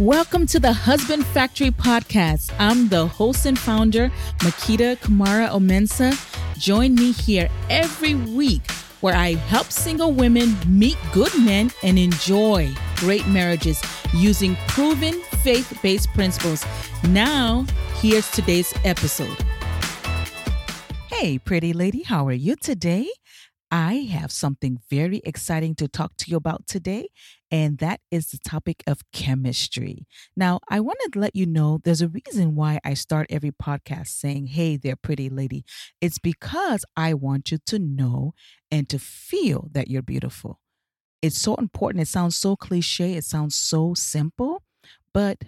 Welcome to the Husband Factory podcast. I'm the host and founder, Makita Kamara Omensa. Join me here every week where I help single women meet good men and enjoy great marriages using proven faith based principles. Now, here's today's episode. Hey, pretty lady, how are you today? I have something very exciting to talk to you about today, and that is the topic of chemistry. Now, I want to let you know there's a reason why I start every podcast saying, Hey there, pretty lady. It's because I want you to know and to feel that you're beautiful. It's so important. It sounds so cliche, it sounds so simple, but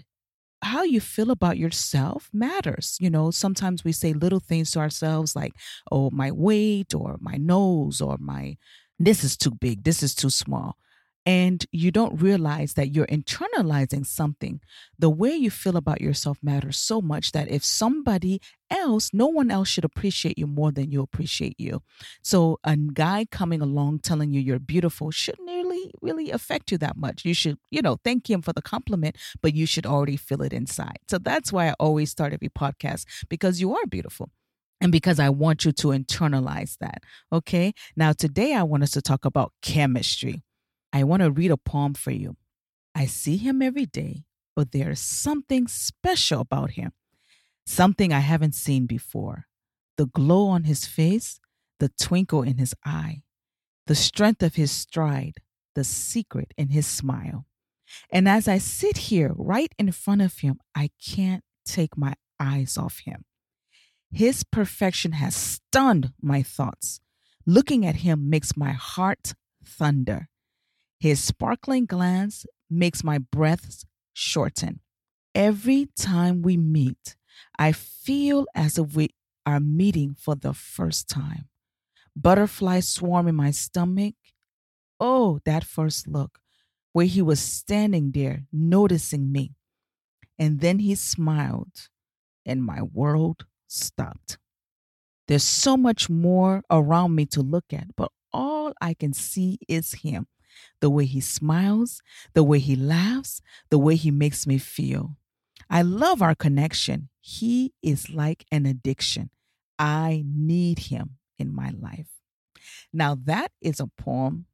how you feel about yourself matters. You know, sometimes we say little things to ourselves like, oh, my weight or my nose or my, this is too big, this is too small and you don't realize that you're internalizing something. The way you feel about yourself matters so much that if somebody else, no one else should appreciate you more than you appreciate you. So a guy coming along telling you you're beautiful shouldn't really, really affect you that much. You should, you know, thank him for the compliment, but you should already feel it inside. So that's why I always start every podcast because you are beautiful and because I want you to internalize that. Okay. Now, today I want us to talk about chemistry. I want to read a poem for you. I see him every day, but there is something special about him, something I haven't seen before. The glow on his face, the twinkle in his eye, the strength of his stride, the secret in his smile. And as I sit here right in front of him, I can't take my eyes off him. His perfection has stunned my thoughts. Looking at him makes my heart thunder. His sparkling glance makes my breaths shorten. Every time we meet, I feel as if we are meeting for the first time. Butterflies swarm in my stomach. Oh, that first look, where he was standing there noticing me. And then he smiled, and my world stopped. There's so much more around me to look at, but all I can see is him the way he smiles, the way he laughs, the way he makes me feel. I love our connection. He is like an addiction. I need him in my life. Now, that is a poem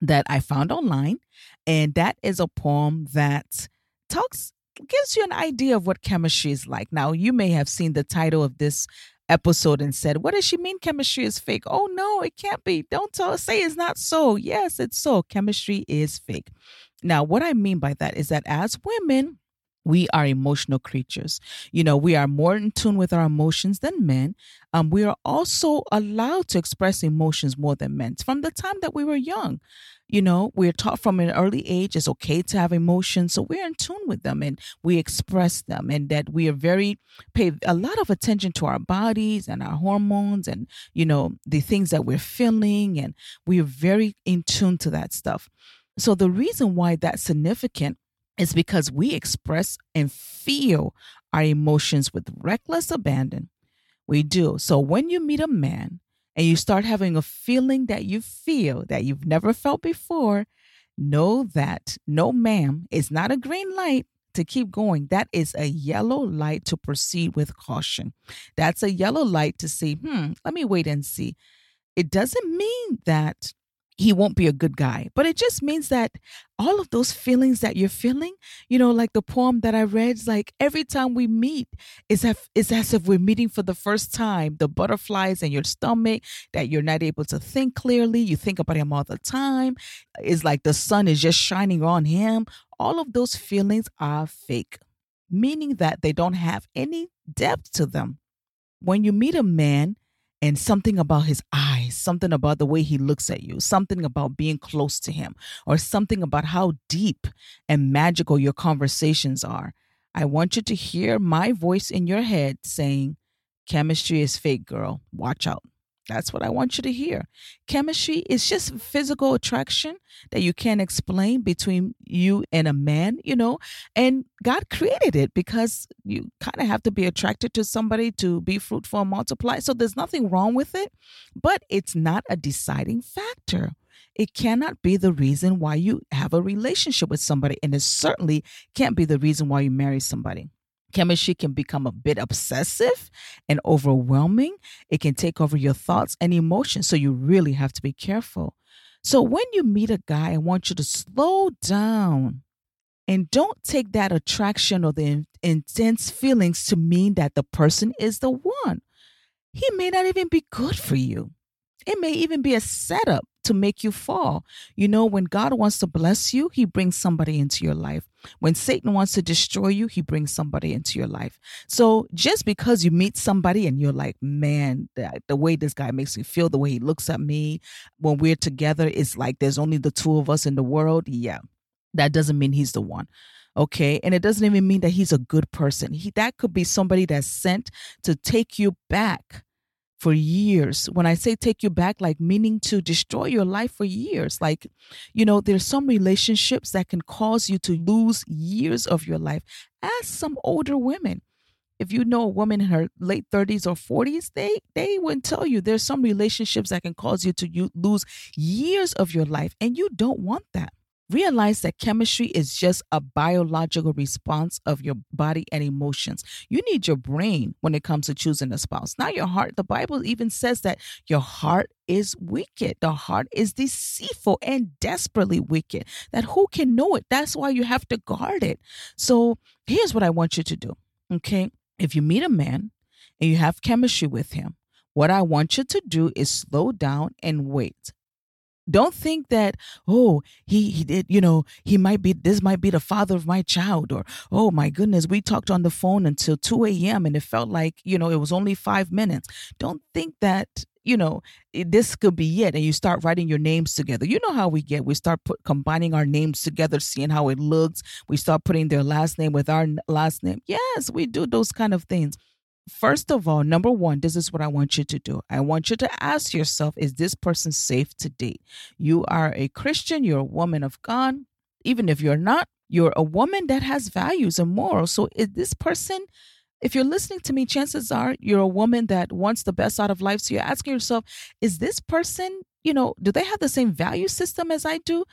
that I found online, and that is a poem that talks gives you an idea of what chemistry is like. Now, you may have seen the title of this episode and said, What does she mean chemistry is fake? Oh, no, it can't be. Don't tell, say it's not so. Yes, it's so. Chemistry is fake. Now, what I mean by that is that as women, we are emotional creatures. You know, we are more in tune with our emotions than men. Um, we are also allowed to express emotions more than men from the time that we were young. You know, we're taught from an early age it's okay to have emotions. So we're in tune with them and we express them, and that we are very, pay a lot of attention to our bodies and our hormones and, you know, the things that we're feeling. And we are very in tune to that stuff. So the reason why that's significant is because we express and feel our emotions with reckless abandon. We do. So when you meet a man and you start having a feeling that you feel that you've never felt before, know that no, ma'am, it's not a green light to keep going. That is a yellow light to proceed with caution. That's a yellow light to say, hmm, let me wait and see. It doesn't mean that he won't be a good guy. But it just means that all of those feelings that you're feeling, you know, like the poem that I read, is like every time we meet, it's as, it's as if we're meeting for the first time. The butterflies in your stomach, that you're not able to think clearly. You think about him all the time. It's like the sun is just shining on him. All of those feelings are fake, meaning that they don't have any depth to them. When you meet a man, and something about his eyes, something about the way he looks at you, something about being close to him, or something about how deep and magical your conversations are. I want you to hear my voice in your head saying, Chemistry is fake, girl. Watch out. That's what I want you to hear. Chemistry is just physical attraction that you can't explain between you and a man, you know, and God created it because you kind of have to be attracted to somebody to be fruitful and multiply. So there's nothing wrong with it, but it's not a deciding factor. it cannot be the reason why you have a relationship with somebody. And it certainly can't be the reason why you marry somebody. Chemistry can become a bit obsessive and overwhelming. It can take over your thoughts and emotions. So you really have to be careful. So when you meet a guy, I want you to slow down and don't take that attraction or the intense feelings to mean that the person is the one. He may not even be good for you. It may even be a setup to make you fall. You know, when God wants to bless you, he brings somebody into your life. When Satan wants to destroy you, he brings somebody into your life. So just because you meet somebody and you're like, man, the, the way this guy makes me feel, the way he looks at me when we're together, it's like there's only the two of us in the world. Yeah, that doesn't mean he's the one okay and it doesn't even mean that he's a good person he that could be somebody that's sent to take you back for years. When I say take you back, like meaning to destroy your life for years. Like, you know, there's some relationships that can cause you to lose years of your life. Ask some older women. If you know a woman in her late 30s or 40s, they they wouldn't tell you there's some relationships that can cause you to lose years of your life, and you don't want that. Realize that chemistry is just a biological response of your body and emotions. You need your brain when it comes to choosing a spouse, not your heart. The Bible even says that your heart is wicked. The heart is deceitful and desperately wicked. That who can know it? That's why you have to guard it. So here's what I want you to do. Okay. If you meet a man and you have chemistry with him, what I want you to do is slow down and wait. Don't think that, oh, he, he did, you know, he might be, this might be the father of my child, or, oh my goodness, we talked on the phone until 2 a.m. and it felt like, you know, it was only five minutes. Don't think that, you know, this could be it. And you start writing your names together. You know how we get. We start put, combining our names together, seeing how it looks. We start putting their last name with our last name. Yes, we do those kind of things. First of all, number one, this is what I want you to do. I want you to ask yourself, is this person safe to date? You are a Christian, you're a woman of God. Even if you're not, you're a woman that has values and morals. So, is this person, if you're listening to me, chances are you're a woman that wants the best out of life. So, you're asking yourself, is this person, you know, do they have the same value system as I do?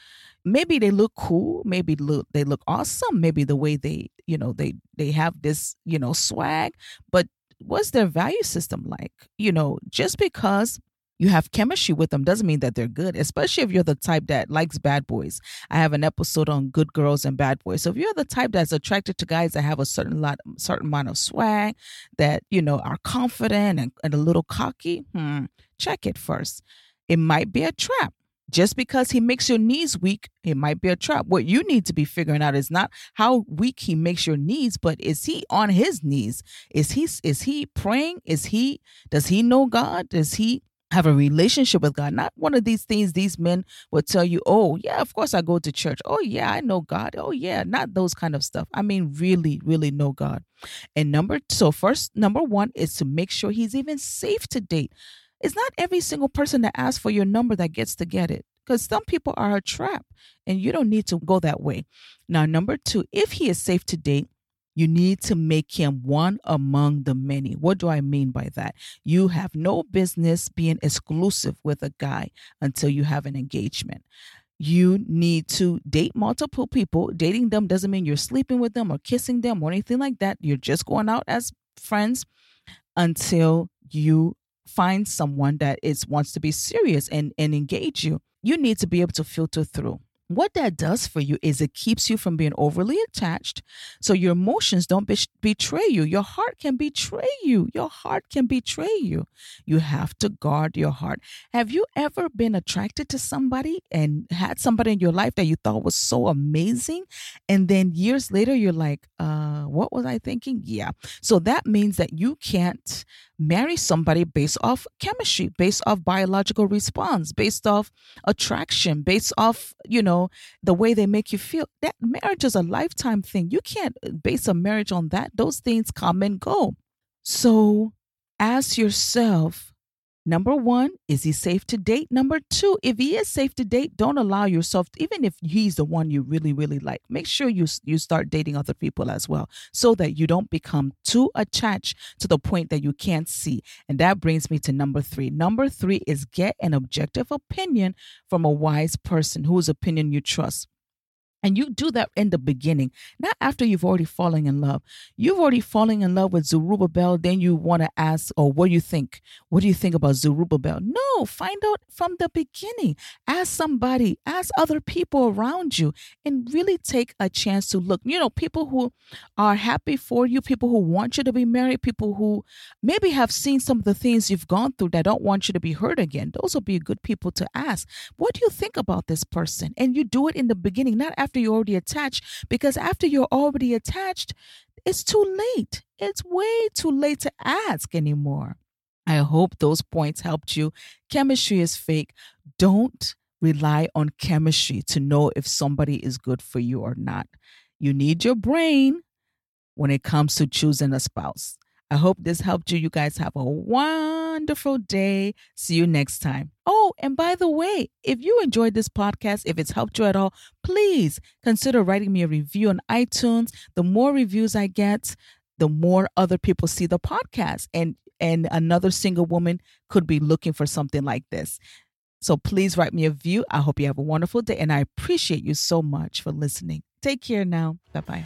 Maybe they look cool. Maybe look, they look awesome. Maybe the way they, you know, they they have this, you know, swag. But what's their value system like? You know, just because you have chemistry with them doesn't mean that they're good, especially if you're the type that likes bad boys. I have an episode on good girls and bad boys. So if you're the type that's attracted to guys that have a certain lot, certain amount of swag, that you know are confident and, and a little cocky, hmm, check it first. It might be a trap just because he makes your knees weak, it might be a trap. What you need to be figuring out is not how weak he makes your knees, but is he on his knees? Is he is he praying? Is he does he know God? Does he have a relationship with God? Not one of these things these men will tell you, "Oh, yeah, of course I go to church. Oh, yeah, I know God. Oh, yeah, not those kind of stuff. I mean, really, really know God." And number so first number 1 is to make sure he's even safe to date. It's not every single person that asks for your number that gets to get it because some people are a trap and you don't need to go that way. Now, number two, if he is safe to date, you need to make him one among the many. What do I mean by that? You have no business being exclusive with a guy until you have an engagement. You need to date multiple people. Dating them doesn't mean you're sleeping with them or kissing them or anything like that. You're just going out as friends until you find someone that is wants to be serious and, and engage you, you need to be able to filter through. What that does for you is it keeps you from being overly attached. So your emotions don't be- betray you. Your heart can betray you. Your heart can betray you. You have to guard your heart. Have you ever been attracted to somebody and had somebody in your life that you thought was so amazing? And then years later, you're like, uh, what was I thinking? Yeah. So that means that you can't marry somebody based off chemistry, based off biological response, based off attraction, based off, you know, the way they make you feel. That marriage is a lifetime thing. You can't uh, base a marriage on that. Those things come and go. So ask yourself Number one, is he safe to date? Number two, if he is safe to date, don't allow yourself, even if he's the one you really, really like, make sure you, you start dating other people as well so that you don't become too attached to the point that you can't see. And that brings me to number three. Number three is get an objective opinion from a wise person whose opinion you trust. And you do that in the beginning, not after you've already fallen in love. You've already fallen in love with Zerubbabel, then you want to ask, oh, what do you think? What do you think about Zerubbabel? No, find out from the beginning. Ask somebody, ask other people around you, and really take a chance to look. You know, people who are happy for you, people who want you to be married, people who maybe have seen some of the things you've gone through that don't want you to be hurt again. Those will be good people to ask. What do you think about this person? And you do it in the beginning, not after after you're already attached because after you're already attached, it's too late. It's way too late to ask anymore. I hope those points helped you. Chemistry is fake. Don't rely on chemistry to know if somebody is good for you or not. You need your brain when it comes to choosing a spouse. I hope this helped you. You guys have a wonderful day. See you next time. Oh, and by the way, if you enjoyed this podcast, if it's helped you at all, please consider writing me a review on iTunes. The more reviews I get, the more other people see the podcast and and another single woman could be looking for something like this. So please write me a review. I hope you have a wonderful day and I appreciate you so much for listening. Take care now. Bye-bye.